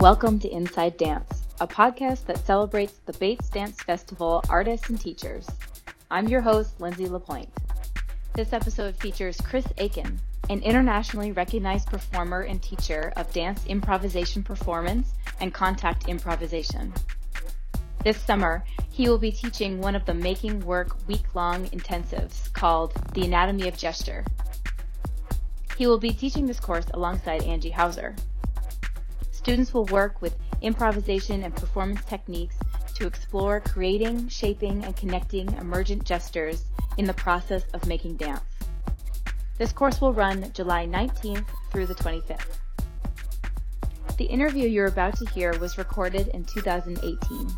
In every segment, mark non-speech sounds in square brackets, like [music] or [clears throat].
Welcome to Inside Dance, a podcast that celebrates the Bates Dance Festival artists and teachers. I'm your host, Lindsay LaPointe. This episode features Chris Aiken, an internationally recognized performer and teacher of dance improvisation performance and contact improvisation. This summer, he will be teaching one of the Making Work week long intensives called The Anatomy of Gesture. He will be teaching this course alongside Angie Hauser. Students will work with improvisation and performance techniques to explore creating, shaping, and connecting emergent gestures in the process of making dance. This course will run July 19th through the 25th. The interview you're about to hear was recorded in 2018.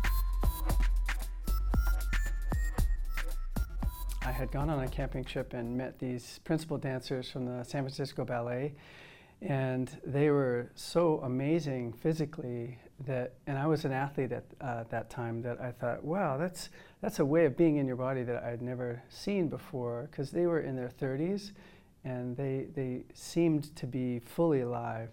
I had gone on a camping trip and met these principal dancers from the San Francisco Ballet and they were so amazing physically that and i was an athlete at uh, that time that i thought wow that's that's a way of being in your body that i'd never seen before because they were in their 30s and they they seemed to be fully alive.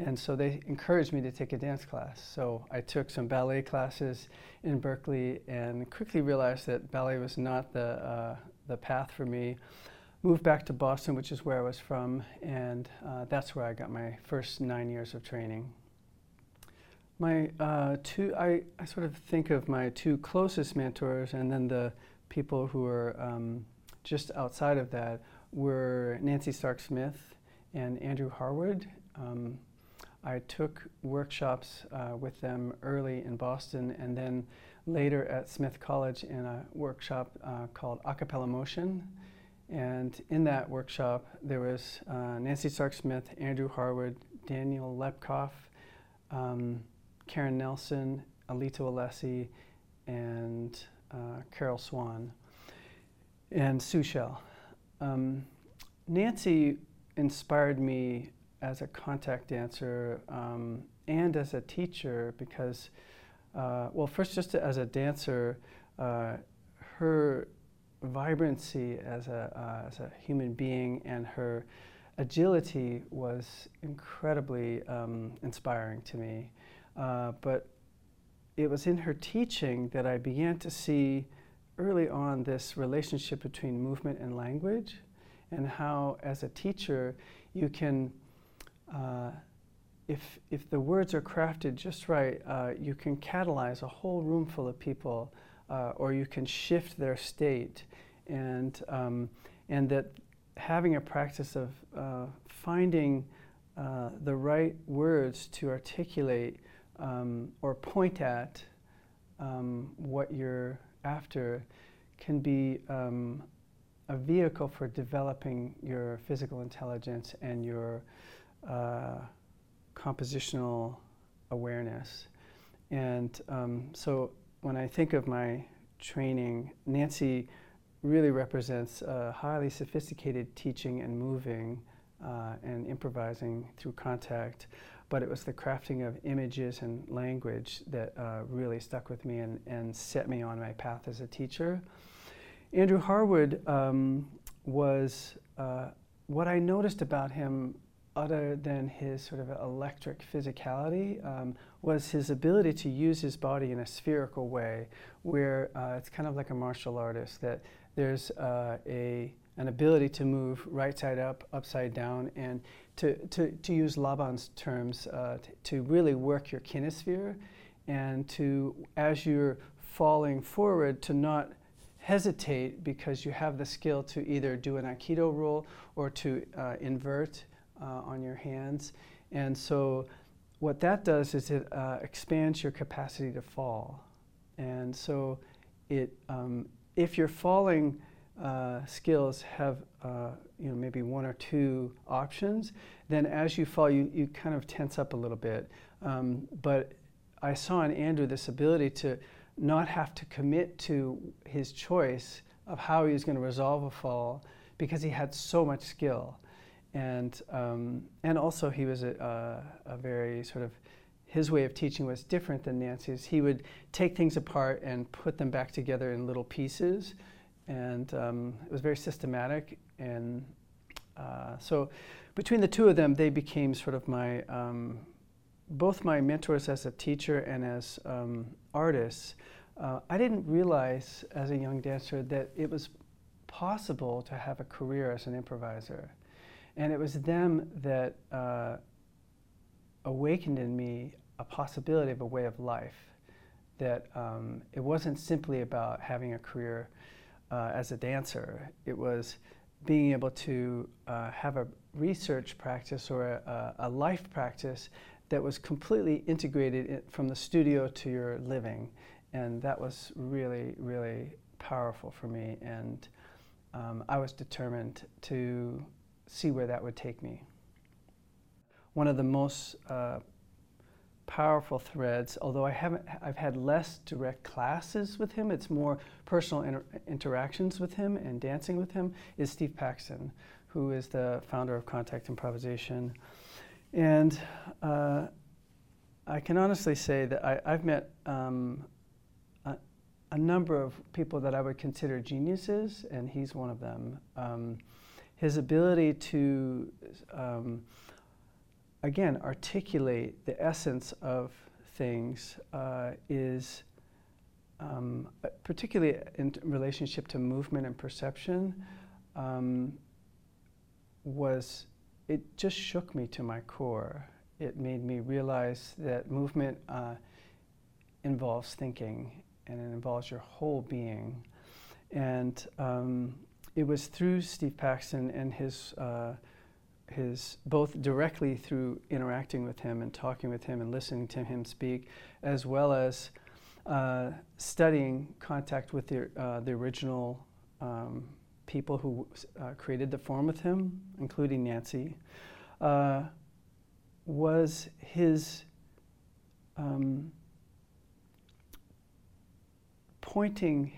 And so they encouraged me to take a dance class. So i took some ballet classes in berkeley and quickly realized that ballet was not the uh, the path for me moved back to Boston, which is where I was from, and uh, that's where I got my first nine years of training. My uh, two, I, I sort of think of my two closest mentors, and then the people who were um, just outside of that were Nancy Stark Smith and Andrew Harwood. Um, I took workshops uh, with them early in Boston, and then later at Smith College in a workshop uh, called Acapella Motion and in that workshop, there was uh, Nancy Stark Smith, Andrew Harwood, Daniel Lepkoff, um, Karen Nelson, Alito Alessi, and uh, Carol Swann, and Sue Shell. Um, Nancy inspired me as a contact dancer um, and as a teacher because, uh, well, first, just as a dancer, uh, her vibrancy as a, uh, as a human being and her agility was incredibly um, inspiring to me. Uh, but it was in her teaching that I began to see early on this relationship between movement and language, and how, as a teacher, you can, uh, if, if the words are crafted just right, uh, you can catalyze a whole room full of people uh, or you can shift their state. And, um, and that having a practice of uh, finding uh, the right words to articulate um, or point at um, what you're after can be um, a vehicle for developing your physical intelligence and your uh, compositional awareness. And um, so when I think of my training, Nancy really represents a highly sophisticated teaching and moving uh, and improvising through contact. But it was the crafting of images and language that uh, really stuck with me and, and set me on my path as a teacher. Andrew Harwood um, was uh, what I noticed about him other than his sort of electric physicality, um, was his ability to use his body in a spherical way, where uh, it's kind of like a martial artist, that there's uh, a, an ability to move right side up, upside down, and to, to, to use Laban's terms, uh, t- to really work your kinesphere, and to, as you're falling forward, to not hesitate because you have the skill to either do an Aikido roll or to uh, invert uh, on your hands. And so what that does is it uh, expands your capacity to fall. And so it, um, if your falling uh, skills have uh, you know, maybe one or two options, then as you fall, you, you kind of tense up a little bit. Um, but I saw in Andrew this ability to not have to commit to his choice of how he was going to resolve a fall because he had so much skill and um, and also he was a, a, a, very sort of his way of teaching was different than Nancy's. He would take things apart and put them back together in little pieces, and um, it was very systematic. And uh, so, between the two of them, they became sort of my um, both my mentors as a teacher and as um, artists, uh, I didn't realize as a young dancer that it was possible to have a career as an improviser. And it was them that uh, awakened in me a possibility of a way of life. That um, it wasn't simply about having a career uh, as a dancer, it was being able to uh, have a research practice or a, a, life practice that was completely integrated from the studio to your living. And that was really, really powerful for me. And um, I was determined to see where that would take me. One of the most uh, powerful threads, although I haven't, I've had less direct classes with him, it's more personal inter- interactions with him and dancing with him, is Steve Paxton, who is the founder of Contact Improvisation. And uh, I can honestly say that I, have met um, a, a, number of people that I would consider geniuses, and he's one of them. Um, his ability to um, again, articulate the essence of things uh, is, um, particularly in relationship to movement and perception, um, was it just shook me to my core. It made me realize that movement uh, involves thinking and it involves your whole being. And um, it was through Steve Paxton and his uh, his both directly through interacting with him and talking with him and listening to him speak, as well as uh, studying contact with the, uh, the original um, people who uh, created the form with him, including Nancy, uh, was his um, pointing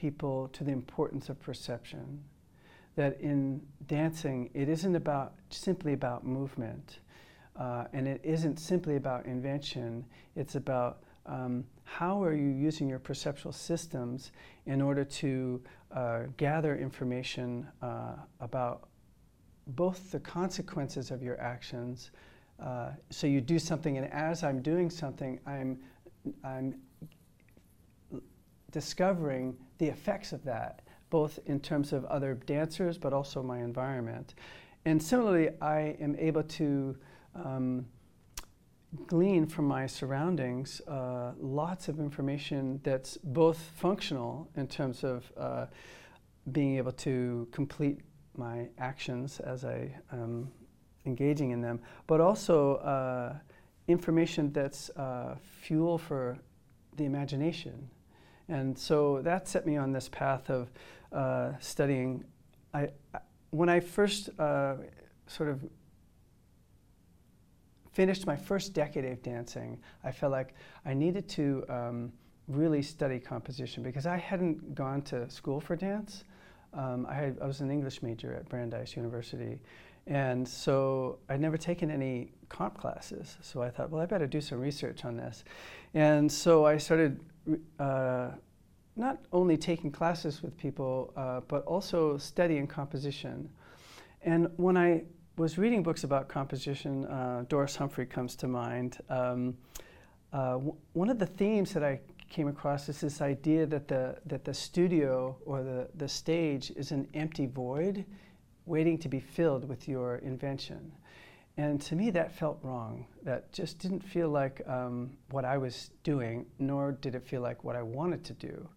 people to the importance of perception that in dancing, it isn't about simply about movement, uh, and it isn't simply about invention. It's about um, how are you using your perceptual systems in order to uh, gather information uh, about both the consequences of your actions. Uh, so you do something, and as I'm doing something, I'm I'm discovering the effects of that both in terms of other dancers, but also my environment. And similarly, I am able to um, glean from my surroundings uh, lots of information that's both functional in terms of uh, being able to complete my actions as I am engaging in them, but also uh, information that's uh, fuel for the imagination. And so that set me on this path of uh, studying. I, when I first uh, sort of finished my first decade of dancing, I felt like I needed to um, really study composition because I hadn't gone to school for dance. Um, I, had, I, was an English major at Brandeis University, and so I'd never taken any comp classes. So I thought, well, I better do some research on this. And so I started uh, not only taking classes with people, uh, but also studying composition. And when I was reading books about composition, uh, Doris Humphrey comes to mind. Um, uh, one of the themes that I came across is this idea that the, that the studio or the, the stage is an empty void waiting to be filled with your invention. And to me, that felt wrong. That just didn't feel like um, what I was doing, nor did it feel like what I wanted to do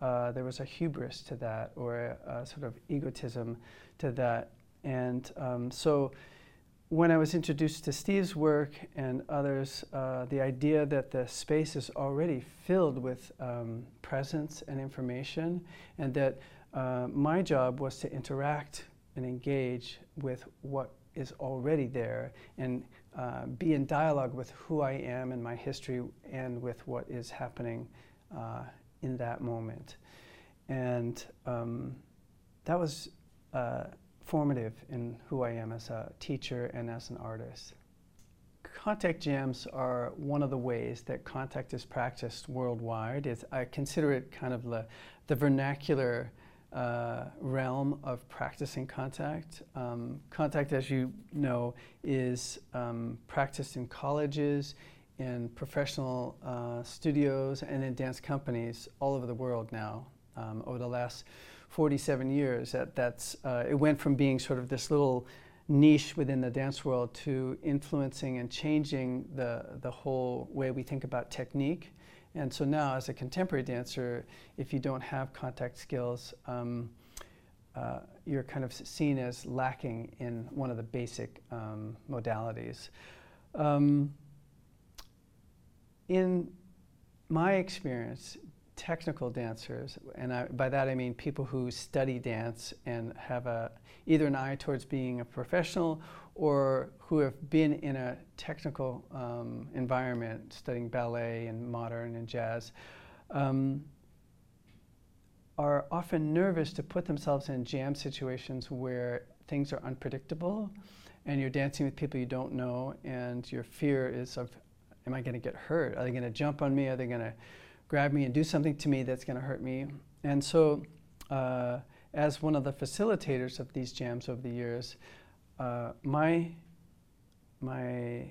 uh, there was a hubris to that or a, a sort of egotism to that. And um, so when I was introduced to Steve's work and others, uh, the idea that the space is already filled with um, presence and information, and that uh, my job was to interact and engage with what is already there and uh, be in dialogue with who I am and my history and with what is happening uh, in that moment. And um, that was uh, formative in who I am as a teacher and as an artist. Contact jams are one of the ways that contact is practiced worldwide. It's, I consider it kind of the, the vernacular uh, realm of practicing contact. Um, contact, as you know, is um, practiced in colleges, in professional uh, studios, and in dance companies all over the world now. Um, over the last 47 years, that, that's uh, it went from being sort of this little niche within the dance world to influencing and changing the, the whole way we think about technique and so now, as a contemporary dancer, if you don't have contact skills, um, uh, you're kind of seen as lacking in one of the basic um, modalities. Um, in my experience, technical dancers, and I, by that I mean people who study dance and have a, either an eye towards being a professional or who have been in a technical um, environment studying ballet and modern and jazz um, are often nervous to put themselves in jam situations where things are unpredictable and you're dancing with people you don't know and your fear is of am i going to get hurt? Are they going to jump on me? Are they going to grab me and do something to me that's going to hurt me. And so uh, as one of the facilitators of these jams over the years uh, my my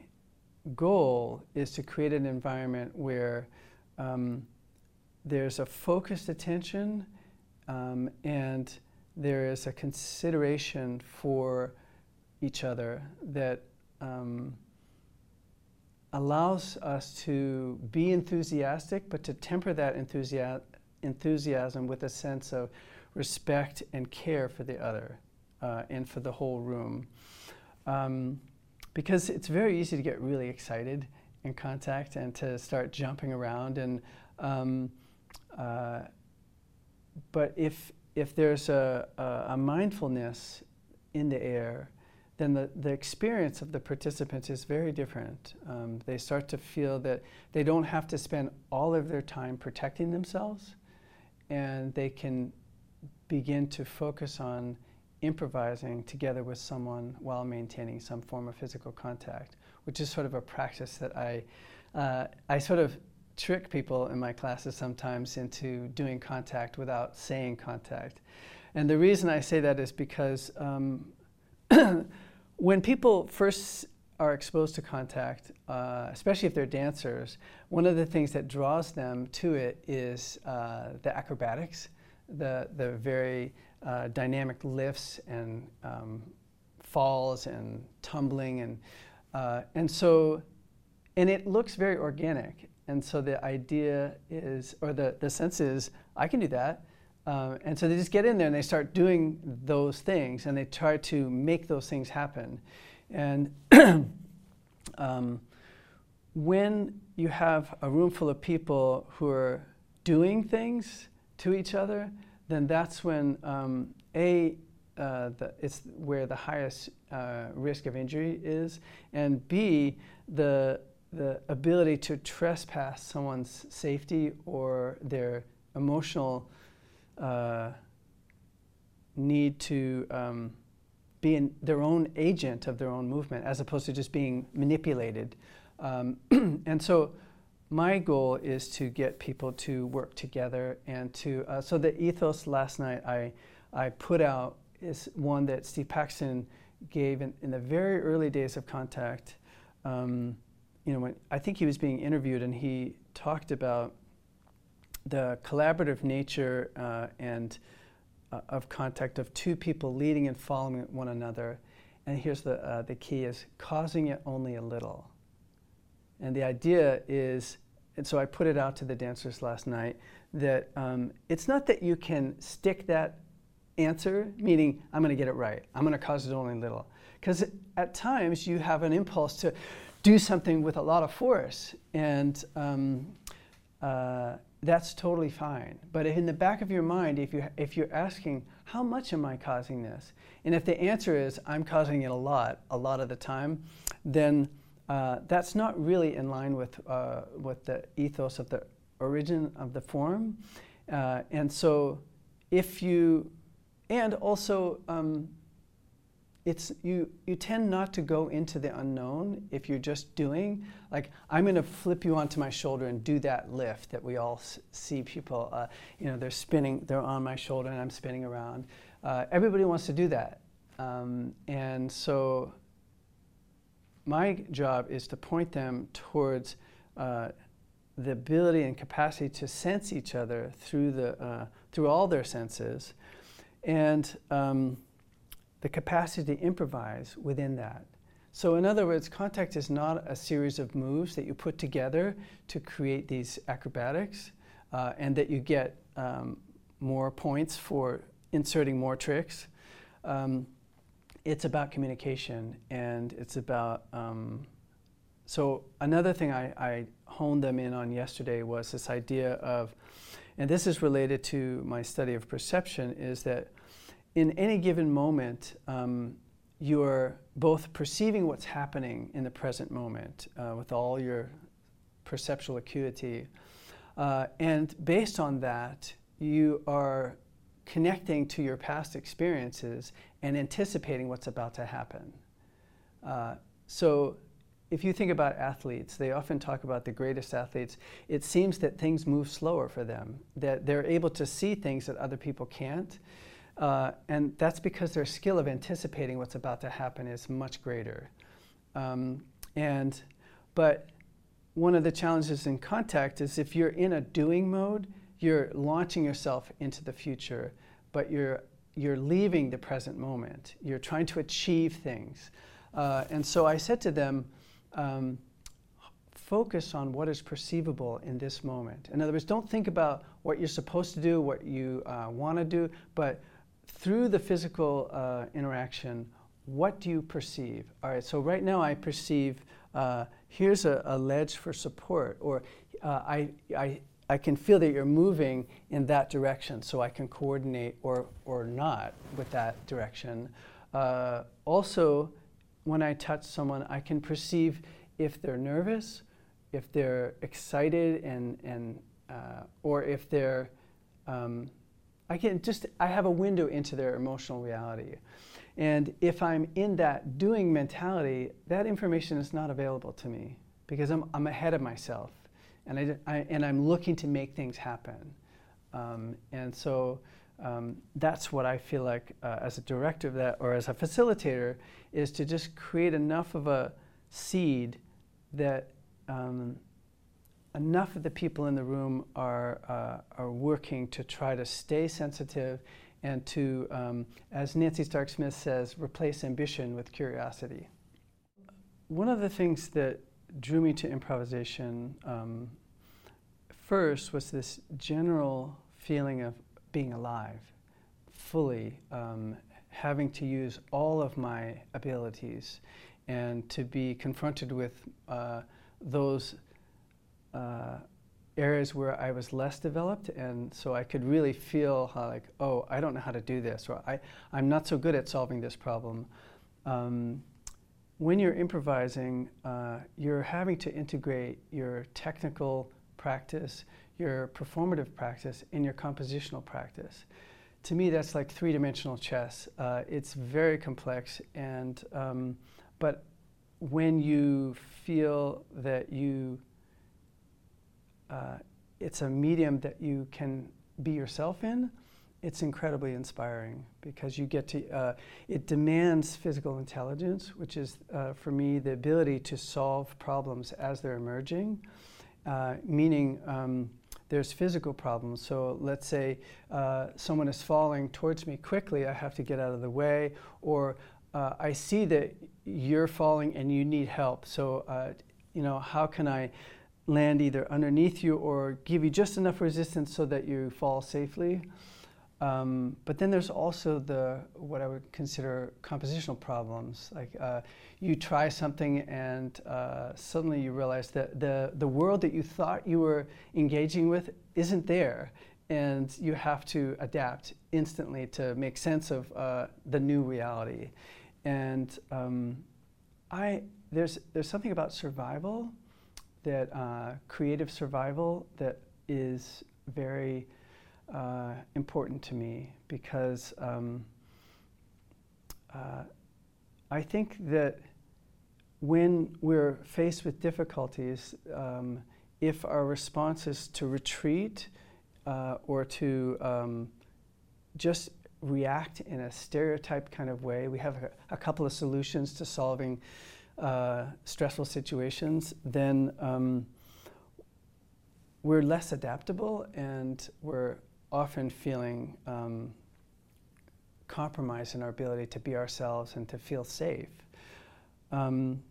goal is to create an environment where um, there's a focused attention um, and there is a consideration for each other that um, allows us to be enthusiastic, but to temper that enthusiasm, with a sense of respect and care for the other uh, and for the whole room. Um, because it's very easy to get really excited in contact and to start jumping around. And um, uh, but if if there's a, a, a, mindfulness in the air, then the, the experience of the participants is very different. Um, they start to feel that they don't have to spend all of their time protecting themselves, and they can begin to focus on improvising together with someone while maintaining some form of physical contact, which is sort of a practice that I, uh, I sort of trick people in my classes sometimes into doing contact without saying contact. And the reason I say that is because um, [clears throat] when people first are exposed to contact, uh, especially if they're dancers, one of the things that draws them to it is uh, the acrobatics, the, the very uh, dynamic lifts and um, falls and tumbling and uh, and so and it looks very organic. And so the idea is or the, the sense is i can do that um, and so they just get in there and they start doing those things and they try to make those things happen. And [clears throat] um, when you have a room full of people who are doing things to each other then that's when um, a uh, the, it's where the highest uh, risk of injury is, and b the the ability to trespass someone's safety or their emotional uh, need to um, be in their own agent of their own movement as opposed to just being manipulated. Um, [clears throat] and so my goal is to get people to work together and to uh, so the ethos last night I I put out is one that Steve Paxton gave in, in the very early days of contact. Um, you know, when I think he was being interviewed and he talked about the collaborative nature uh, and uh, of contact of two people leading and following one another. And here's the uh, the key: is causing it only a little. And the idea is, and so I put it out to the dancers last night, that um, it's not that you can stick that answer, meaning I'm going to get it right, I'm going to cause it only a little. Because at times you have an impulse to do something with a lot of force, and um, uh, that's totally fine. But in the back of your mind, if, you, if you're asking, how much am I causing this? And if the answer is, I'm causing it a lot, a lot of the time, then uh, that's not really in line with, uh, with the ethos of the origin of the form. Uh, and so if you, and also, um, it's you you tend not to go into the unknown if you're just doing like i'm going to flip you onto my shoulder and do that lift that we all s- see people uh, you know they're spinning they're on my shoulder and i'm spinning around. Uh, everybody wants to do that. Um, and so my job is to point them towards uh, the ability and capacity to sense each other through the uh, through all their senses. And um, the capacity to improvise within that. So, in other words, contact is not a series of moves that you put together to create these acrobatics uh, and that you get um, more points for inserting more tricks. Um, it's about communication and it's about. Um, so, another thing I, I honed them in on yesterday was this idea of, and this is related to my study of perception, is that in any given moment, um, you're both perceiving what's happening in the present moment uh, with all your perceptual acuity, uh, and based on that, you are connecting to your past experiences and anticipating what's about to happen. Uh, so, if you think about athletes, they often talk about the greatest athletes. It seems that things move slower for them, that they're able to see things that other people can't. Uh, and that's because their skill of anticipating what's about to happen is much greater. Um, and, but one of the challenges in contact is if you're in a doing mode, you're launching yourself into the future, but you're, you're leaving the present moment. You're trying to achieve things. Uh, and so I said to them, um, focus on what is perceivable in this moment. In other words, don't think about what you're supposed to do, what you uh, want to do, but through the physical uh, interaction, what do you perceive? All right, so right now I perceive uh, here's a, a, ledge for support, or uh, I, I, I can feel that you're moving in that direction, so I can coordinate or, or not with that direction. Uh, also, when I touch someone, I can perceive if they're nervous, if they're excited, and, and, uh, or if they're um, I can just, I have a window into their emotional reality. And if I'm in that doing mentality, that information is not available to me because I'm, I'm ahead of myself and, I, I and I'm looking to make things happen. Um, and so um, that's what I feel like uh, as a director of that or as a facilitator is to just create enough of a seed that um, enough of the people in the room are, uh, are working to try to stay sensitive and to, um, as Nancy Stark Smith says, replace ambition with curiosity. One of the things that drew me to improvisation um, first was this general feeling of being alive, fully, um, having to use all of my abilities, and to be confronted with uh, those uh, areas where I was less developed, and so I could really feel how, like, oh, I don't know how to do this, or I, I'm not so good at solving this problem. Um, when you're improvising, uh, you're having to integrate your technical practice, your performative practice, and your compositional practice. To me, that's like three-dimensional chess. Uh, it's very complex, and um, but when you feel that you uh, it's a medium that you can be yourself in, it's incredibly inspiring because you get to, uh, it demands physical intelligence, which is, uh, for me, the ability to solve problems as they're emerging, uh, meaning um, there's physical problems. So let's say uh, someone is falling towards me quickly, I have to get out of the way, or uh, I see that you're falling and you need help. So, you know, how can I land either underneath you or give you just enough resistance so that you fall safely. Um, but then there's also the what I would consider compositional problems. Like uh, you try something and uh, suddenly you realize that the the world that you thought you were engaging with isn't there, and you have to adapt instantly to make sense of uh, the new reality. And um, I there's there's something about survival that uh, creative survival that is very uh, important to me because um, uh, I think that when we're faced with difficulties, um, if our response is to retreat uh, or to um, just react in a stereotyped kind of way, we have a, a couple of solutions to solving uh, stressful situations, then um, we're less adaptable and we're often feeling um, compromised in our ability to be ourselves and to feel safe. Um,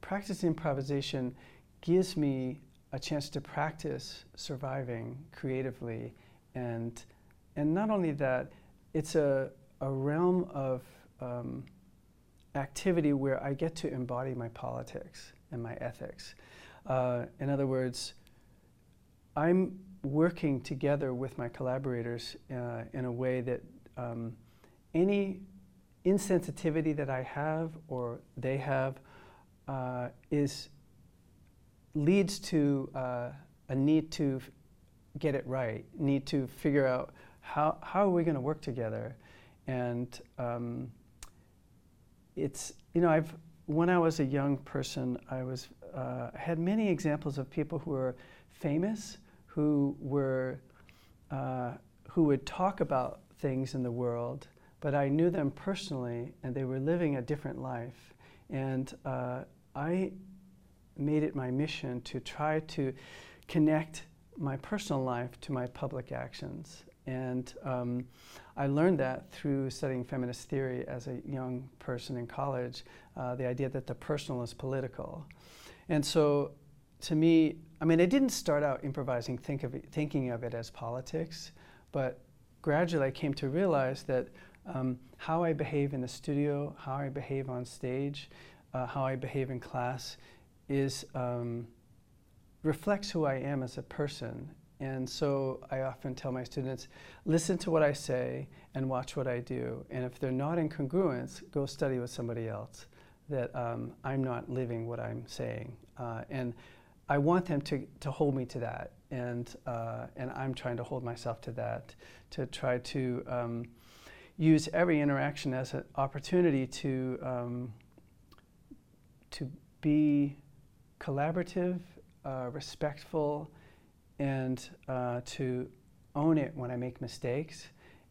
practice improvisation gives me a chance to practice surviving creatively and and not only that it's a, a realm of um, activity where I get to embody my politics and my ethics. Uh, in other words, I'm working together with my collaborators uh, in a way that um, any insensitivity that I have or they have uh, is leads to uh, a need to f- get it right, need to figure out how, how are we going to work together. And um, it's, you know, I've, when I was a young person, I was, uh, had many examples of people who were famous, who were, uh, who would talk about things in the world, but I knew them personally and they were living a different life. And uh, I made it my mission to try to connect my personal life to my public actions. And um, I learned that through studying feminist theory as a young person in college, uh, the idea that the personal is political. And so, to me, I mean, I didn't start out improvising, think of it, thinking of it as politics, but gradually I came to realize that um, how I behave in the studio, how I behave on stage, uh, how I behave in class is um, reflects who I am as a person. And so I often tell my students, listen to what I say and watch what I do. And if they're not in congruence, go study with somebody else. That um, I'm not living what I'm saying. Uh, and I want them to, to hold me to that. And, uh, and I'm trying to hold myself to that, to try to um, use every interaction as an opportunity to, um, to be collaborative, uh, respectful, and uh, to own it when I make mistakes,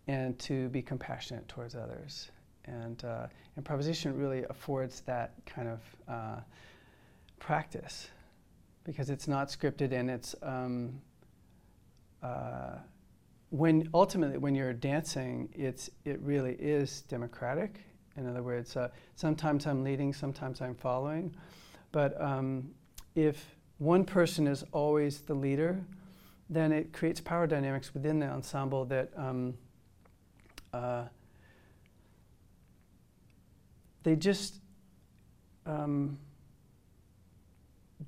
and to be compassionate towards others. And uh, improvisation really affords that kind of uh, practice because it's not scripted and it's um, uh, when ultimately when you're dancing, it's it really is democratic. In other words, uh, sometimes I'm leading, sometimes I'm following, but um, if one person is always the leader, then it creates power dynamics within the ensemble that um, uh, they just um,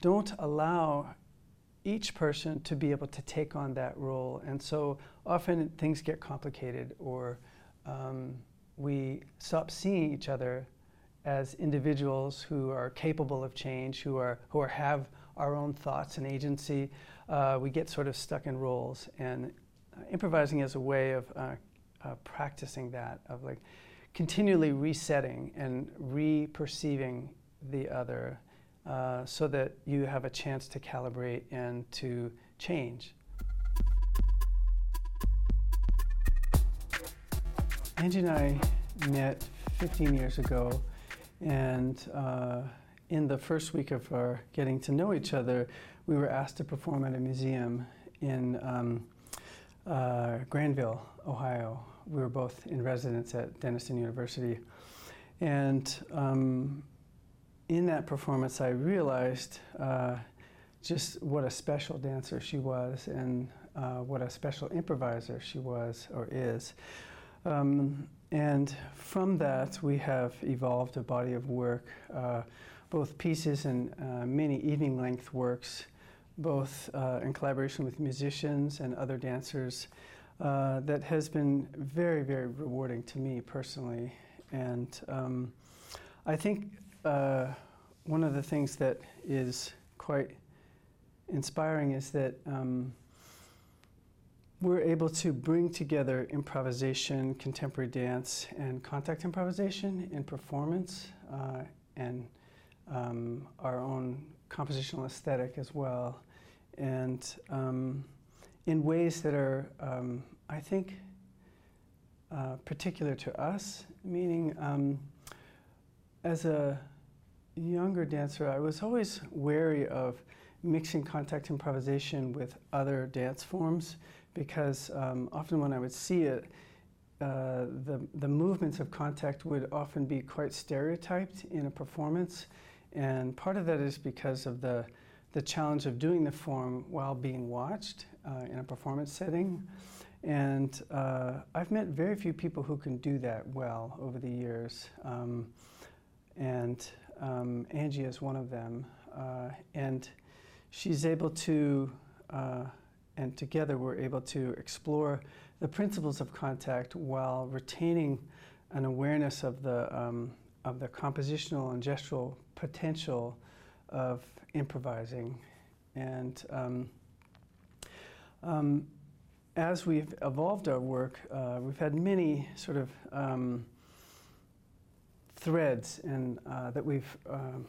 don't allow each person to be able to take on that role. And so often things get complicated or um, we stop seeing each other as individuals who are capable of change, who are who are, have our own thoughts and agency. Uh, we get sort of stuck in roles, and uh, improvising is a way of uh, uh practicing that, of like continually resetting and re-perceiving the other, uh, so that you have a chance to calibrate and to change. Angie and I met 15 years ago and in the first week of our getting to know each other, we were asked to perform at a museum in um, uh, Granville, Ohio. We were both in residence at Denison University. And um, in that performance, I realized uh, just what a special dancer she was and uh, what a special improviser she was or is. Um, and from that, we have evolved a body of work, uh, both pieces and uh, many evening length works, both uh, in collaboration with musicians and other dancers, uh, that has been very, very rewarding to me personally. And um, I think uh, one of the things that is quite inspiring is that. Um, we're able to bring together improvisation, contemporary dance, and contact improvisation in performance uh, and um, our own compositional aesthetic as well. And um, in ways that are, um, I think, uh, particular to us, meaning um, as a younger dancer, I was always wary of mixing contact improvisation with other dance forms because um, often when I would see it, uh, the, the movements of contact would often be quite stereotyped in a performance. And part of that is because of the, the challenge of doing the form while being watched uh, in a performance setting. And uh, I've met very few people who can do that well over the years. Um, and um, Angie is one of them. Uh, and she's able to uh, and together we're able to explore the principles of contact while retaining an awareness of the, um, of the compositional and gestural potential of improvising. And um, um, as we've evolved our work, uh, we've had many sort of um, threads and, uh, that we've um,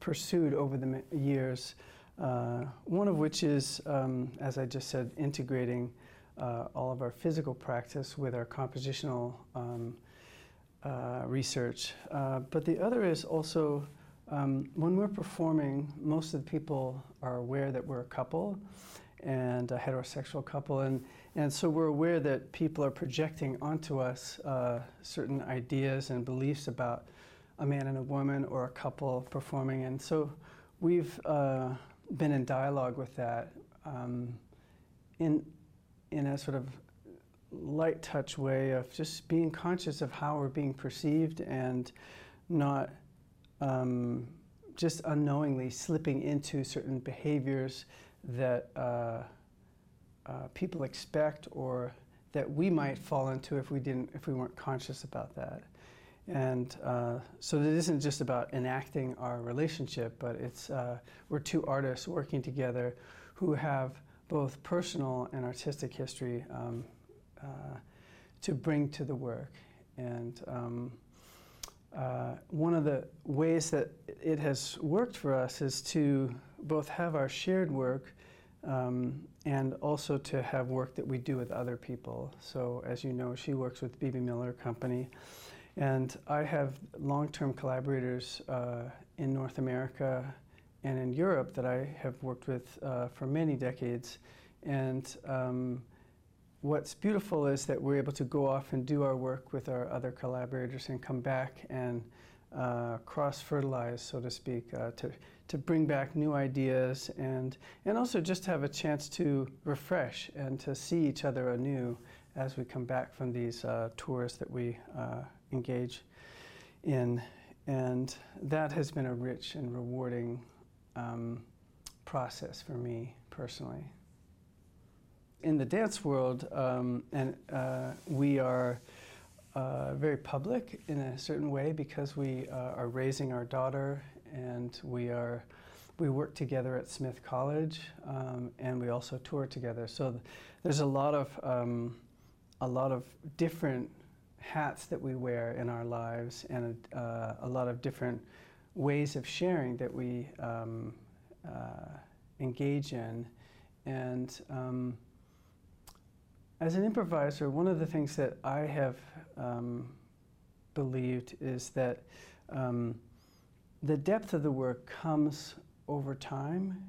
pursued over the years uh, one of which is, um, as I just said, integrating uh, all of our physical practice with our compositional um, uh, research. Uh, but the other is also um, when we're performing, most of the people are aware that we're a couple and a heterosexual couple, and, and so we're aware that people are projecting onto us uh, certain ideas and beliefs about a man and a woman or a couple performing. And so we've uh, been in dialogue with that um, in, in a sort of light touch way of just being conscious of how we're being perceived and not um, just unknowingly slipping into certain behaviors that uh, uh, people expect or that we might fall into if we didn't if we weren't conscious about that. And uh, so it isn't just about enacting our relationship, but it's uh, we're two artists working together who have both personal and artistic history um, uh, to bring to the work. And um, uh, one of the ways that it has worked for us is to both have our shared work um, and also to have work that we do with other people. So, as you know, she works with Bebe Miller Company. And I have long term collaborators uh, in North America and in Europe that I have worked with uh, for many decades. And um, what's beautiful is that we're able to go off and do our work with our other collaborators and come back and uh, cross fertilize, so to speak, uh, to, to bring back new ideas and, and also just have a chance to refresh and to see each other anew as we come back from these uh, tours that we uh, engage in. And that has been a rich and rewarding um, process for me personally. In the dance world, um, and uh, we are uh, very public in a certain way because we uh, are raising our daughter and we are we work together at Smith College um, and we also tour together. So th- there's a lot of um, a lot of different hats that we wear in our lives and uh, a lot of different ways of sharing that we um, uh, engage in. And um, as an improviser, one of the things that I have um, believed is that um, the depth of the work comes over time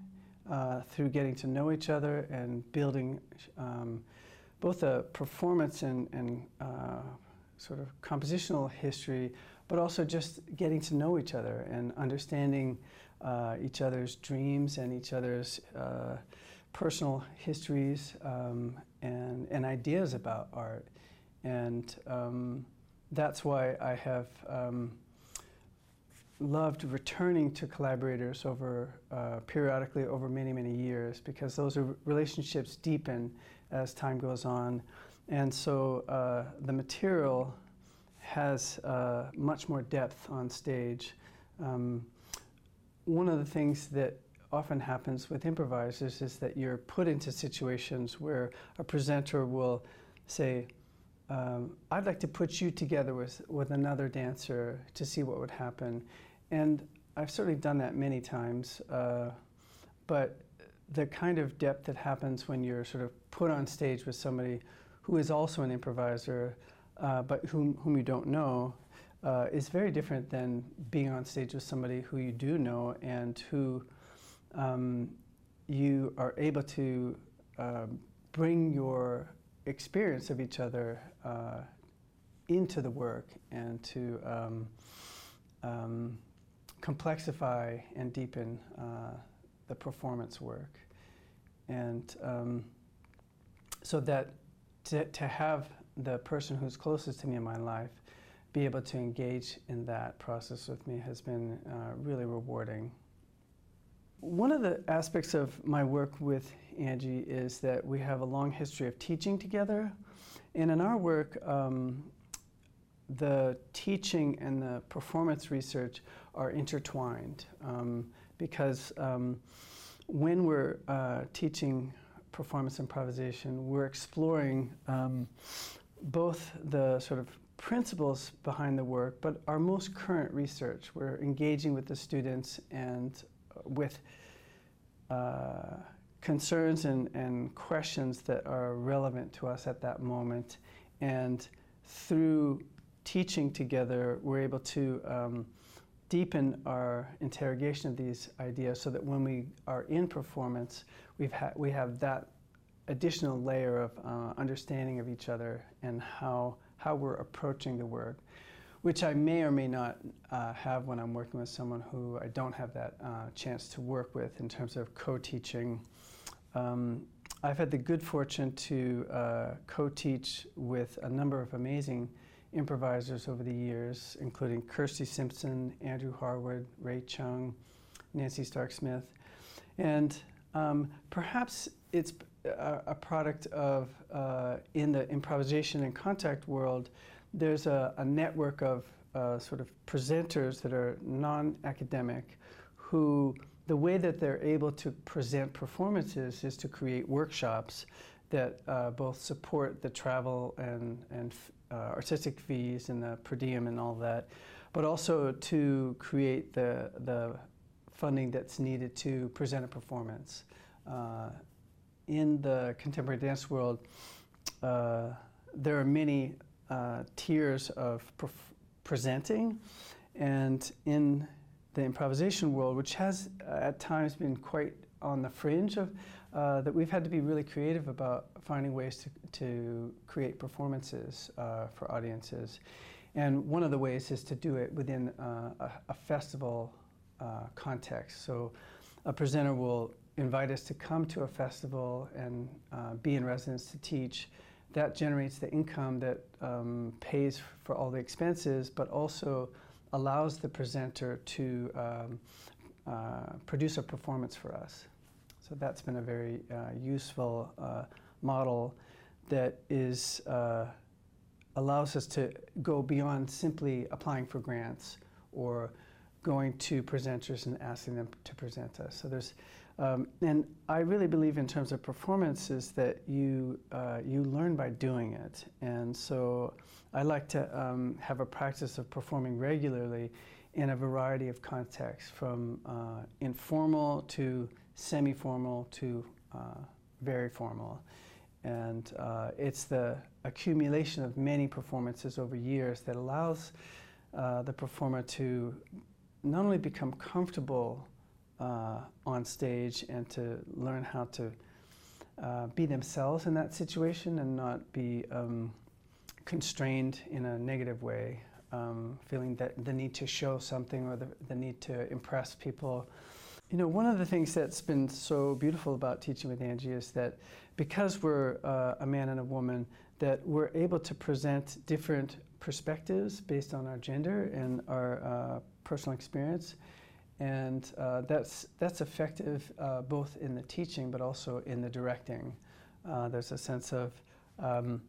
uh, through getting to know each other and building um, both a performance and, and uh, sort of compositional history, but also just getting to know each other and understanding uh, each other's dreams and each other's uh, personal histories um, and, and ideas about art. And um, that's why I have um, loved returning to collaborators over uh, periodically over many, many years because those relationships deepen as time goes on. And so uh, the material has uh, much more depth on stage. Um, one of the things that often happens with improvisers is that you're put into situations where a presenter will say, um, I'd like to put you together with, with another dancer to see what would happen. And I've certainly done that many times, uh, but the kind of depth that happens when you're sort of put on stage with somebody who is also an improviser, uh, but whom, whom you don't know, uh, is very different than being on stage with somebody who you do know and who um, you are able to uh, bring your experience of each other uh, into the work and to um, um, complexify and deepen uh, the performance work. And um, so that to, to have the person who's closest to me in my life be able to engage in that process with me has been uh, really rewarding. One of the aspects of my work with Angie is that we have a long history of teaching together. And in our work, um, the teaching and the performance research are intertwined um, because um, when we're uh, teaching performance improvisation, we're exploring um, both the sort of principles behind the work, but our most current research. We're engaging with the students and with uh, concerns and, and questions that are relevant to us at that moment. And through teaching together, we're able to um, deepen our interrogation of these ideas so that when we are in performance, we've ha- we have that additional layer of uh, understanding of each other and how, how we're approaching the work, which I may or may not uh, have when I'm working with someone who I don't have that uh, chance to work with in terms of co teaching. Um, I've had the good fortune to uh, co teach with a number of amazing improvisers over the years, including Kirsty Simpson, Andrew Harwood, Ray Chung, Nancy Stark Smith. And um, perhaps it's a, a product of, uh, in the improvisation and contact world, there's a, a network of uh, sort of presenters that are non academic who the way that they're able to present performances is to create workshops that uh, both support the travel and, and uh, artistic fees and the per diem and all that, but also to create the, the funding that's needed to present a performance. Uh, in the contemporary dance world, uh, there are many uh, tiers of presenting, and in the improvisation world, which has uh, at times been quite on the fringe of uh, that we've had to be really creative about finding ways to, to create performances uh, for audiences. And one of the ways is to do it within uh, a, a, festival uh, context. So a presenter will invite us to come to a festival and uh, be in residence to teach. That generates the income that um, pays for all the expenses, but also allows the presenter to um, uh, produce a performance for us. So that's been a very uh, useful uh, model that is uh, allows us to go beyond simply applying for grants or going to presenters and asking them to present us. So there's um, and I really believe in terms of performances that you uh, you learn by doing it, and so I like to um, have a practice of performing regularly in a variety of contexts, from uh, informal to semi-formal to uh, very formal, and uh, it's the accumulation of many performances over years that allows uh, the performer to not only become comfortable uh, on stage and to learn how to uh, be themselves in that situation and not be um, constrained in a negative way, um, feeling that the need to show something or the, the need to impress people. You know, one of the things that's been so beautiful about teaching with Angie is that because we're uh, a man and a woman, that we're able to present different perspectives based on our gender and our uh, personal experience and uh, that's that's effective uh, both in the teaching but also in the directing. Uh, there's a sense of um,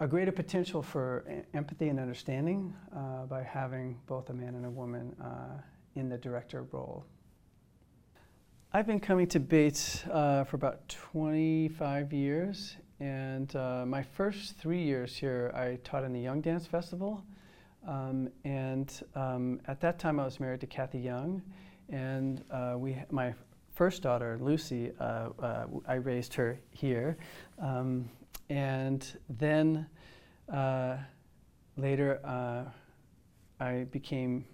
a greater potential for empathy and understanding uh, by having both a man and a woman uh, in the director role. I've been coming to Bates uh, for about 25 years, and my first three years here, I taught in the Young Dance Festival. Um, and um, at that time, I was married to Kathy Young, and uh, we, my first daughter, Lucy, uh, uh, I raised her here. Um, and then uh, later, uh, I became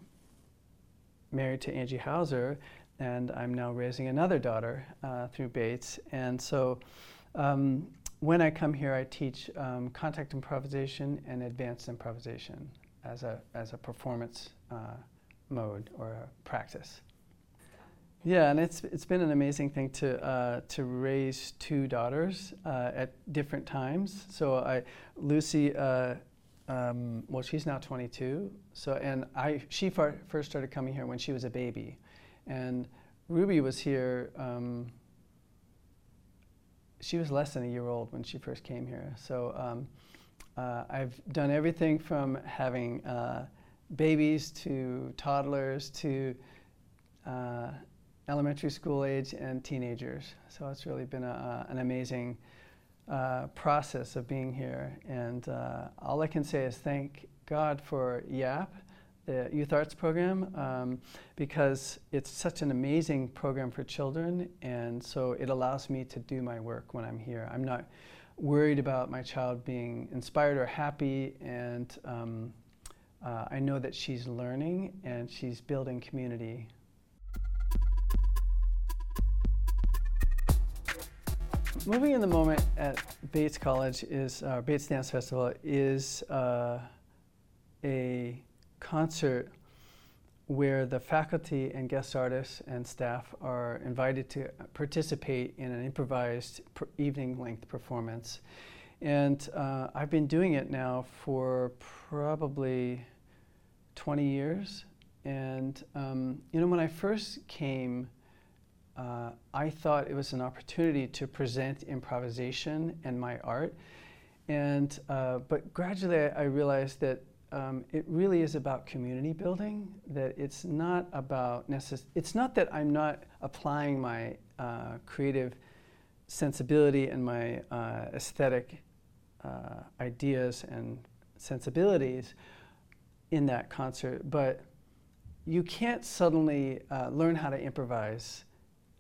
married to Angie Hauser, and I'm now raising another daughter uh, through Bates. And so um, when I come here, I teach um, contact improvisation and advanced improvisation as a, as a performance uh, mode or a practice. Yeah, and it's it's been an amazing thing to uh, to raise two daughters uh, at different times. So I, Lucy, uh, um, well, she's now 22. So and I, she far, first started coming here when she was a baby, and Ruby was here. Um, she was less than a year old when she first came here. So um, uh, I've done everything from having uh, babies to toddlers to uh, elementary school age and teenagers. So it's really been a, an amazing uh, process of being here. And uh, all I can say is thank God for YAP, the Youth Arts Program, um, because it's such an amazing program for children. And so it allows me to do my work when I'm here. I'm not worried about my child being inspired or happy. And um, uh, I know that she's learning and she's building community Moving in the Moment at Bates College is, uh, Bates Dance Festival is uh, a concert where the faculty and guest artists and staff are invited to participate in an improvised evening length performance. And uh, I've been doing it now for probably 20 years. And, um, you know, when I first came, uh, I thought it was an opportunity to present improvisation and my art. And, uh, but gradually I, I realized that um, it really is about community building, that it's not about necess- it's not that I'm not applying my uh, creative sensibility and my uh, aesthetic uh, ideas and sensibilities in that concert, but you can't suddenly uh, learn how to improvise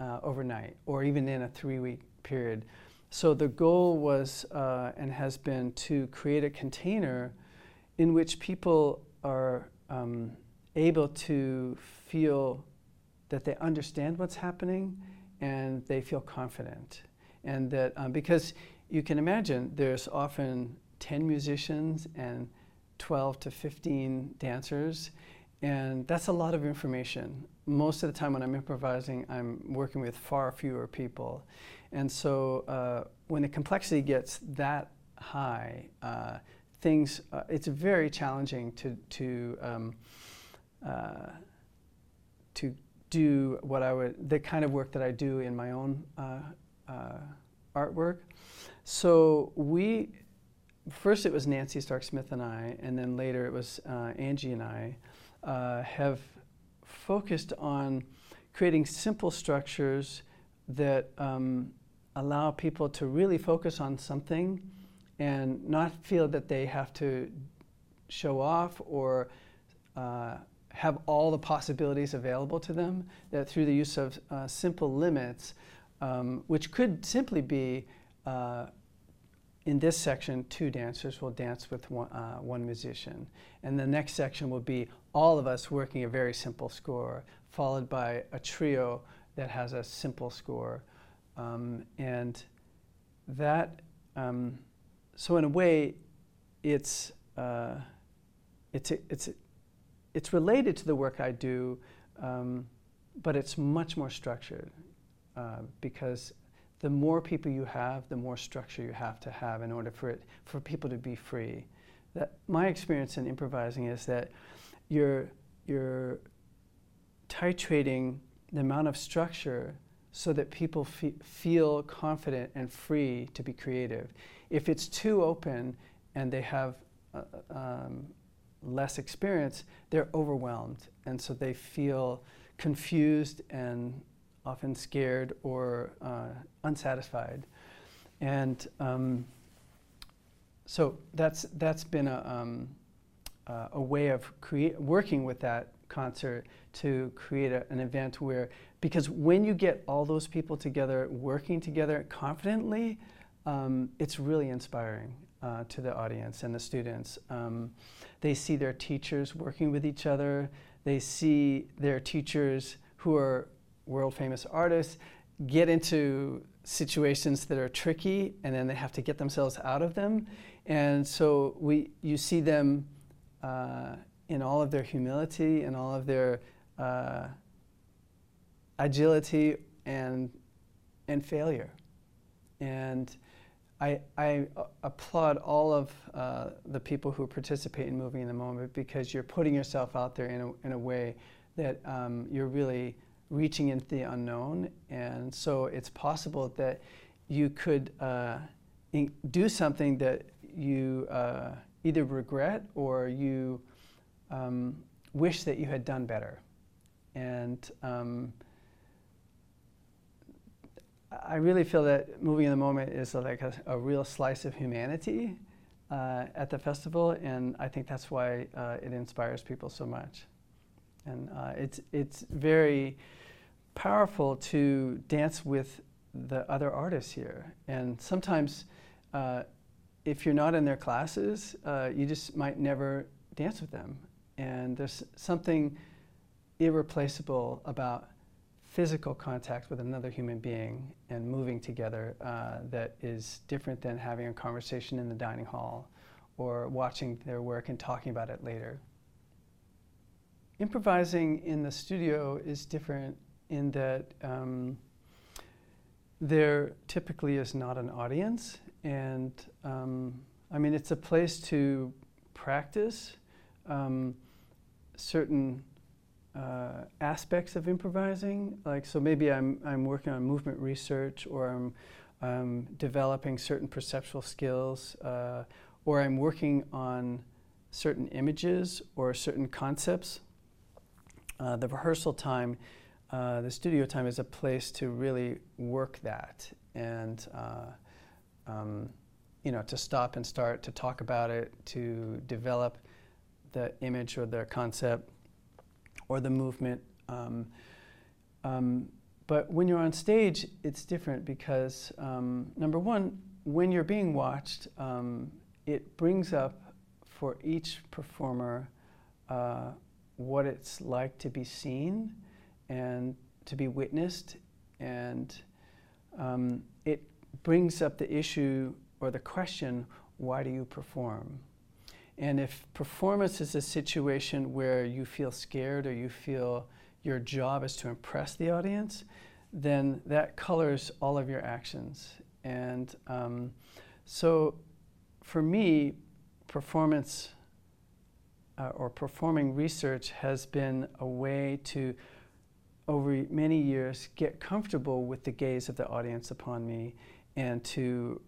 uh, overnight or even in a three week period. So the goal was uh, and has been to create a container in which people are um, able to feel that they understand what's happening and they feel confident. And that um, because you can imagine there's often 10 musicians and 12 to 15 dancers, and that's a lot of information most of the time when I'm improvising, I'm working with far fewer people. And so uh, when the complexity gets that high, uh, things, uh, it's very challenging to, to, um, uh, to do what I would, the kind of work that I do in my own uh, uh, artwork. So we, first it was Nancy Stark Smith and I, and then later it was Angie and I, have focused on creating simple structures that um, allow people to really focus on something and not feel that they have to show off or uh, have all the possibilities available to them, that through the use of uh, simple limits, um, which could simply be uh, in this section, two dancers will dance with one, uh, one, musician. And the next section will be all of us working a very simple score, followed by a trio that has a simple score. Um, and that, um, so in a way, it's, uh, it's, it's, it's related to the work I do, um, but it's much more structured uh, because the more people you have, the more structure you have to have in order for it for people to be free. That my experience in improvising is that you're you're titrating the amount of structure so that people fe- feel confident and free to be creative. If it's too open and they have uh, um, less experience, they're overwhelmed, and so they feel confused and often scared or uh, unsatisfied. And um, so that's, that's been a, um, uh, a way of create, working with that concert to create a, an event where, because when you get all those people together, working together confidently, um, it's really inspiring uh, to the audience and the students. Um, they see their teachers working with each other. They see their teachers who are world famous artists get into situations that are tricky and then they have to get themselves out of them. And so we, you see them uh, in all of their humility and all of their uh, agility and, and failure. And I, I applaud all of uh, the people who participate in Moving in the Moment because you're putting yourself out there in a, in a way that um, you're really reaching into the unknown. And so it's possible that you could uh, do something that you uh, either regret or you um, wish that you had done better. And um, I really feel that Moving in the Moment is like a, a real slice of humanity uh, at the festival, and I think that's why uh, it inspires people so much. And uh, it's, it's very powerful to dance with the other artists here. And sometimes, uh, if you're not in their classes, uh, you just might never dance with them. And there's something irreplaceable about physical contact with another human being and moving together uh, that is different than having a conversation in the dining hall or watching their work and talking about it later. Improvising in the studio is different in that um, there typically is not an audience, and um, I mean, it's a place to practice um, certain uh, aspects of improvising. Like, so maybe I'm, I'm working on movement research, or I'm um, developing certain perceptual skills, uh, or I'm working on certain images or certain concepts. Uh, the rehearsal time, uh, the studio time is a place to really work that and, uh, um, you know, to stop and start, to talk about it, to develop the image or the concept or the movement. Um, um, but when you're on stage, it's different because, um, number one, when you're being watched, um, it brings up for each performer uh, what it's like to be seen and to be witnessed, and um, it brings up the issue or the question why do you perform? And if performance is a situation where you feel scared or you feel your job is to impress the audience, then that colors all of your actions. And um, so for me, performance uh, or performing research has been a way to, over many years, get comfortable with the gaze of the audience upon me and to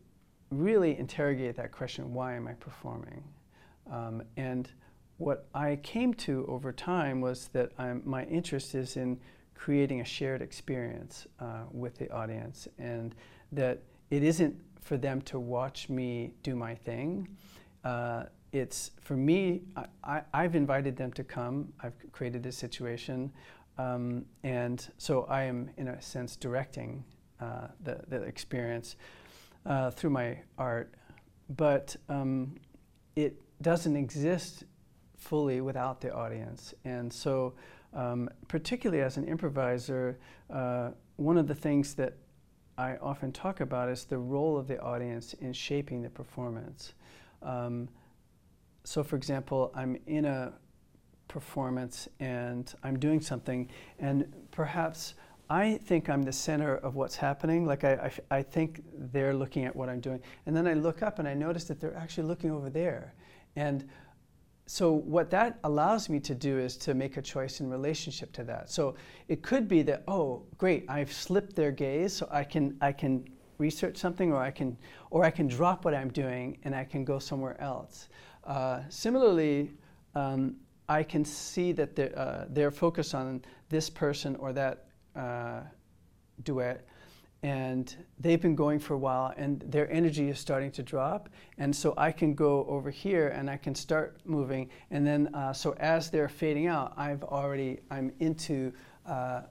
really interrogate that question why am I performing? Um, and what I came to over time was that I'm, my interest is in creating a shared experience uh, with the audience, and that it isn't for them to watch me do my thing. Uh, it's for me, I, have invited them to come, I've created this situation, um, and so I am, in a sense, directing uh, the, the experience uh, through my art. But um, it doesn't exist fully without the audience. And so, um, particularly as an improviser, uh, one of the things that I often talk about is the role of the audience in shaping the performance. Um, so, for example, I'm in a performance and I'm doing something, and perhaps I think I'm the center of what's happening. Like, I, I, I think they're looking at what I'm doing. And then I look up and I notice that they're actually looking over there. And so what that allows me to do is to make a choice in relationship to that. So it could be that oh great I've slipped their gaze so I can I can research something or I can or I can drop what I'm doing and I can go somewhere else. Uh, similarly, um, I can see that they're, uh, they're focused on this person or that uh, duet and they've been going for a while and their energy is starting to drop and so i can go over here and i can start moving and then uh, so as they're fading out i've already i'm into uh,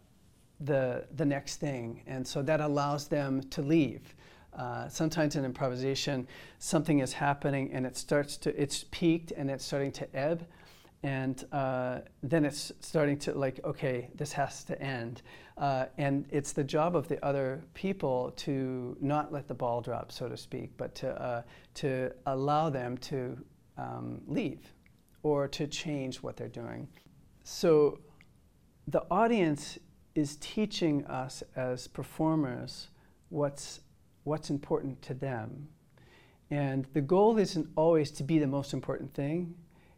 the the next thing and so that allows them to leave. Uh, sometimes in improvisation something is happening and it starts to it's peaked and it's starting to ebb and uh, then it's starting to like okay this has to end. Uh, and it's the job of the other people to not let the ball drop so to speak but to, uh, to allow them to um, leave or to change what they're doing. So the audience is teaching us as performers what's, what's important to them. And the goal isn't always to be the most important thing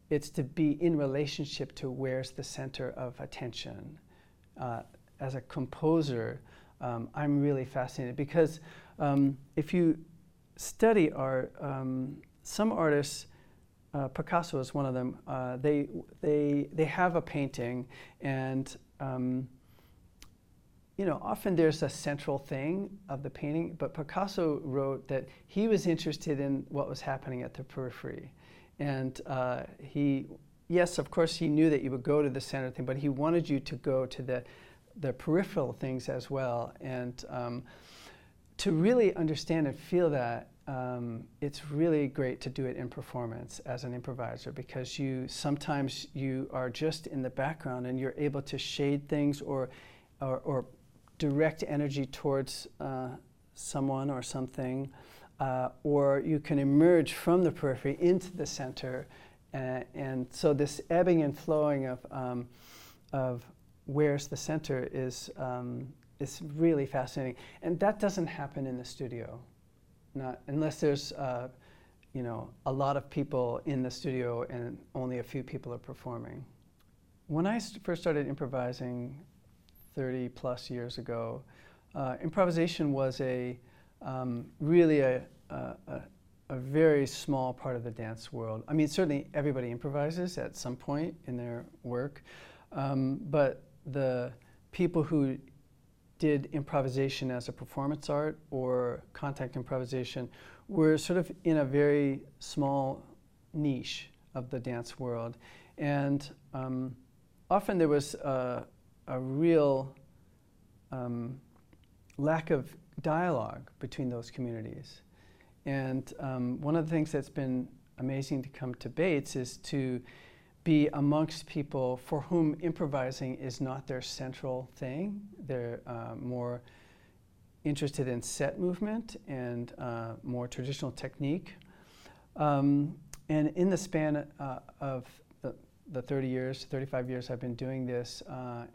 it's to be in relationship to where's the center of attention. Uh, as a composer, um, I'm really fascinated because um, if you study art, um, some artists, uh, Picasso is one of them, uh, they, they, they have a painting and um, you know, often there's a central thing of the painting, but Picasso wrote that he was interested in what was happening at the periphery. And uh, he, yes, of course, he knew that you would go to the center thing, but he wanted you to go to the, the peripheral things as well. And um, to really understand and feel that, um, it's really great to do it in performance as an improviser because you sometimes you are just in the background and you're able to shade things or, or, or direct energy towards uh, someone or something uh, or you can emerge from the periphery into the center. Uh, and so this ebbing and flowing of, um, of where's the center is, um, is really fascinating. And that doesn't happen in the studio, not unless there's uh, you know, a lot of people in the studio and only a few people are performing. When I st- first started improvising 30 plus years ago, uh, improvisation was a um, really a, a, a, very small part of the dance world. I mean, certainly everybody improvises at some point in their work, um, but the people who did improvisation as a performance art or contact improvisation were sort of in a very small niche of the dance world. And um, often there was a, a real um, lack of dialogue between those communities. And um, one of the things that's been amazing to come to Bates is to be amongst people for whom improvising is not their central thing. They're uh, more interested in set movement and uh, more traditional technique. Um, and in the span uh, of the, the, 30 years, 35 years I've been doing this, uh,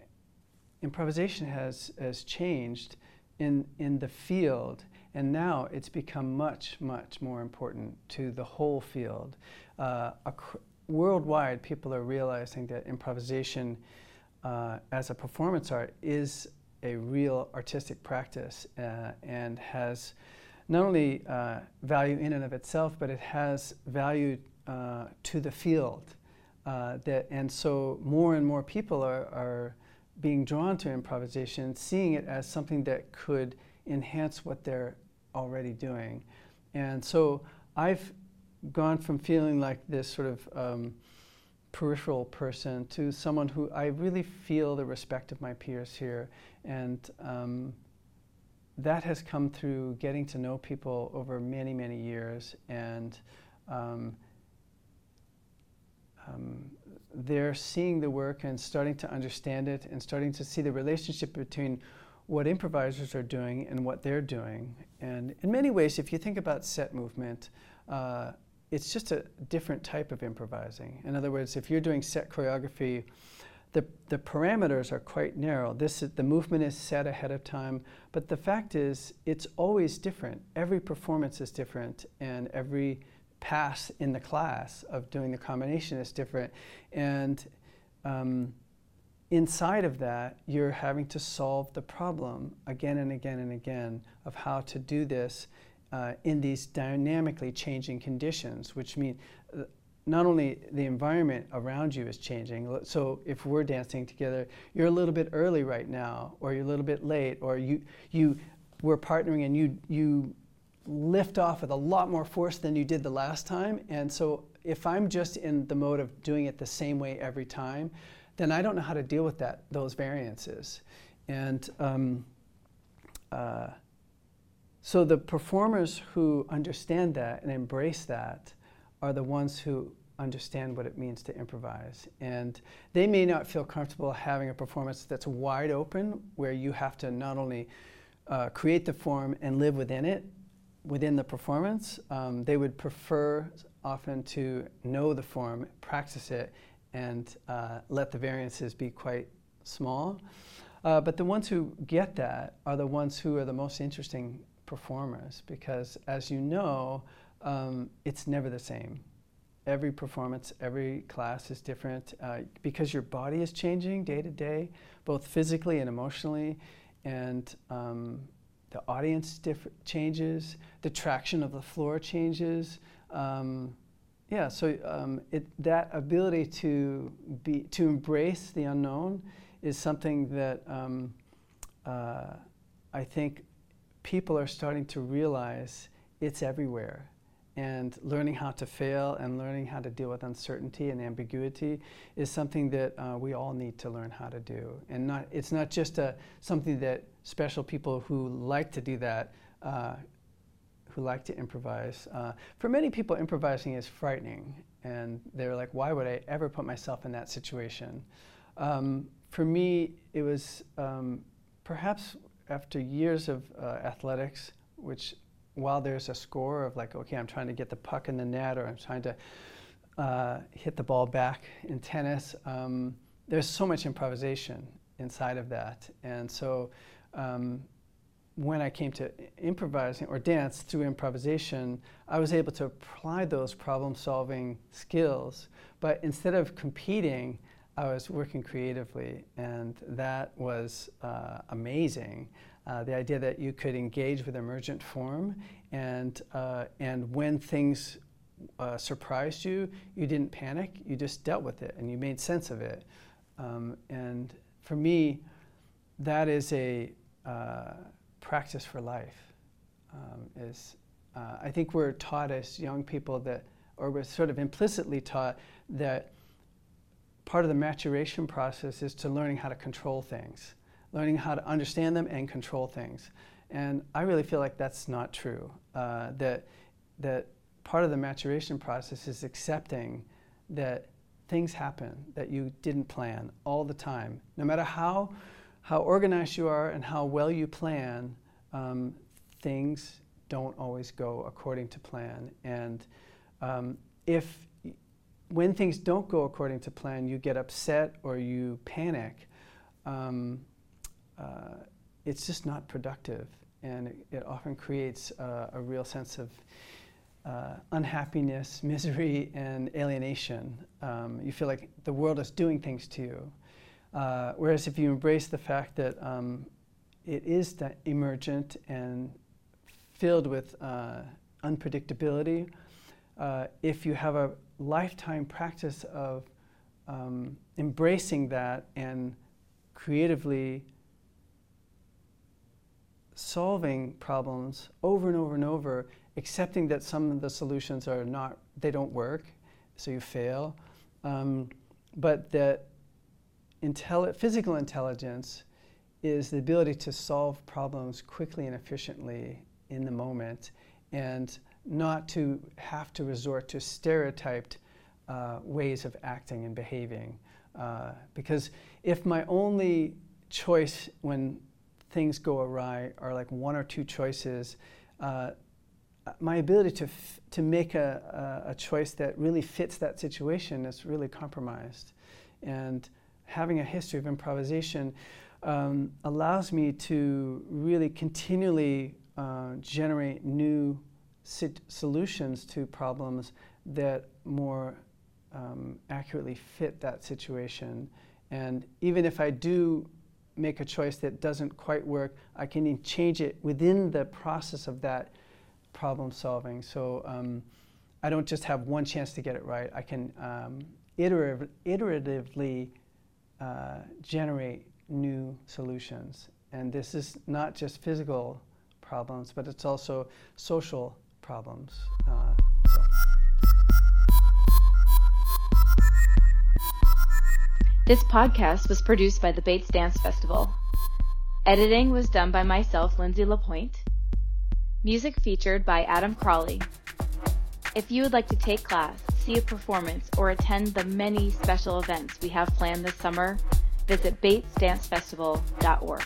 improvisation has, has changed in, in the field. And now it's become much, much more important to the whole field. Uh, ac- worldwide, people are realizing that improvisation uh, as a performance art is a real artistic practice uh, and has not only uh, value in and of itself, but it has value uh, to the field. Uh, that, and so more and more people are, are being drawn to improvisation, seeing it as something that could enhance what they're already doing. And so I've gone from feeling like this sort of um, peripheral person to someone who I really feel the respect of my peers here. And um, that has come through getting to know people over many, many years. And um, um they're seeing the work and starting to understand it and starting to see the relationship between what improvisers are doing and what they're doing. And in many ways, if you think about set movement, uh, it's just a different type of improvising. In other words, if you're doing set choreography, the, the parameters are quite narrow. This is, the movement is set ahead of time, but the fact is, it's always different. Every performance is different, and every pass in the class of doing the combination is different. And um, inside of that, you're having to solve the problem again and again and again of how to do this uh, in these dynamically changing conditions, which mean uh, not only the environment around you is changing. So if we're dancing together, you're a little bit early right now, or you're a little bit late, or you you we're partnering and you you lift off with a lot more force than you did the last time. And so if I'm just in the mode of doing it the same way every time, then I don't know how to deal with that those variances. And um, uh, so the performers who understand that and embrace that are the ones who understand what it means to improvise. And they may not feel comfortable having a performance that's wide open, where you have to not only uh, create the form and live within it, within the performance. Um, they would prefer often to know the form, practice it, and uh, let the variances be quite small. Uh, but the ones who get that are the ones who are the most interesting performers because, as you know, um, it's never the same. Every performance, every class is different uh, because your body is changing day to day, both physically and emotionally, and um, the audience diff- changes, the traction of the floor changes. Um, yeah, so um, it, that ability to be to embrace the unknown is something that um, uh, I think people are starting to realize it's everywhere. And learning how to fail and learning how to deal with uncertainty and ambiguity is something that uh, we all need to learn how to do. And not, it's not just a, something that special people who like to do that, uh, who like to improvise. Uh, for many people, improvising is frightening. And they're like, why would I ever put myself in that situation? Um, for me, it was um, perhaps after years of uh, athletics, which while there's a score of like, okay, I'm trying to get the puck in the net or I'm trying to uh, hit the ball back in tennis, um, there's so much improvisation inside of that. And so um, when I came to improvising or dance through improvisation, I was able to apply those problem solving skills. But instead of competing, I was working creatively, and that was uh, amazing. Uh, the idea that you could engage with emergent form, and uh, and when things uh, surprised you, you didn't panic. You just dealt with it, and you made sense of it. Um, and for me, that is a uh, practice for life. Um, is uh, I think we're taught as young people that, or we're sort of implicitly taught that part of the maturation process is to learning how to control things, learning how to understand them and control things. And I really feel like that's not true. Uh, that, that part of the maturation process is accepting that things happen that you didn't plan all the time. No matter how, how organized you are and how well you plan, um, things don't always go according to plan. And um, if when things don't go according to plan, you get upset or you panic, um, uh, it's just not productive. And it, it often creates uh, a real sense of uh, unhappiness, misery, and alienation. Um, you feel like the world is doing things to you. Uh, whereas if you embrace the fact that um, it is emergent and filled with uh, unpredictability, uh, if you have a lifetime practice of um, embracing that and creatively solving problems over and over and over, accepting that some of the solutions are not, they don't work, so you fail, um, but that intelli- physical intelligence is the ability to solve problems quickly and efficiently in the moment and not to have to resort to stereotyped uh, ways of acting and behaving. Uh, because if my only choice when things go awry are like one or two choices, uh, my ability to, f- to make a, a, a, choice that really fits that situation is really compromised. And having a history of improvisation um, allows me to really continually uh, generate new sit- solutions to problems that more um, accurately fit that situation. And even if I do make a choice that doesn't quite work, I can change it within the process of that problem solving. So um, I don't just have one chance to get it right. I can um, iterative, iteratively uh, generate new solutions. And this is not just physical problems, but it's also social problems. Uh, so. This podcast was produced by the Bates Dance Festival. Editing was done by myself, Lindsay Lapointe. Music featured by Adam Crawley. If you would like to take class, see a performance, or attend the many special events we have planned this summer, visit batesdancefestival.org.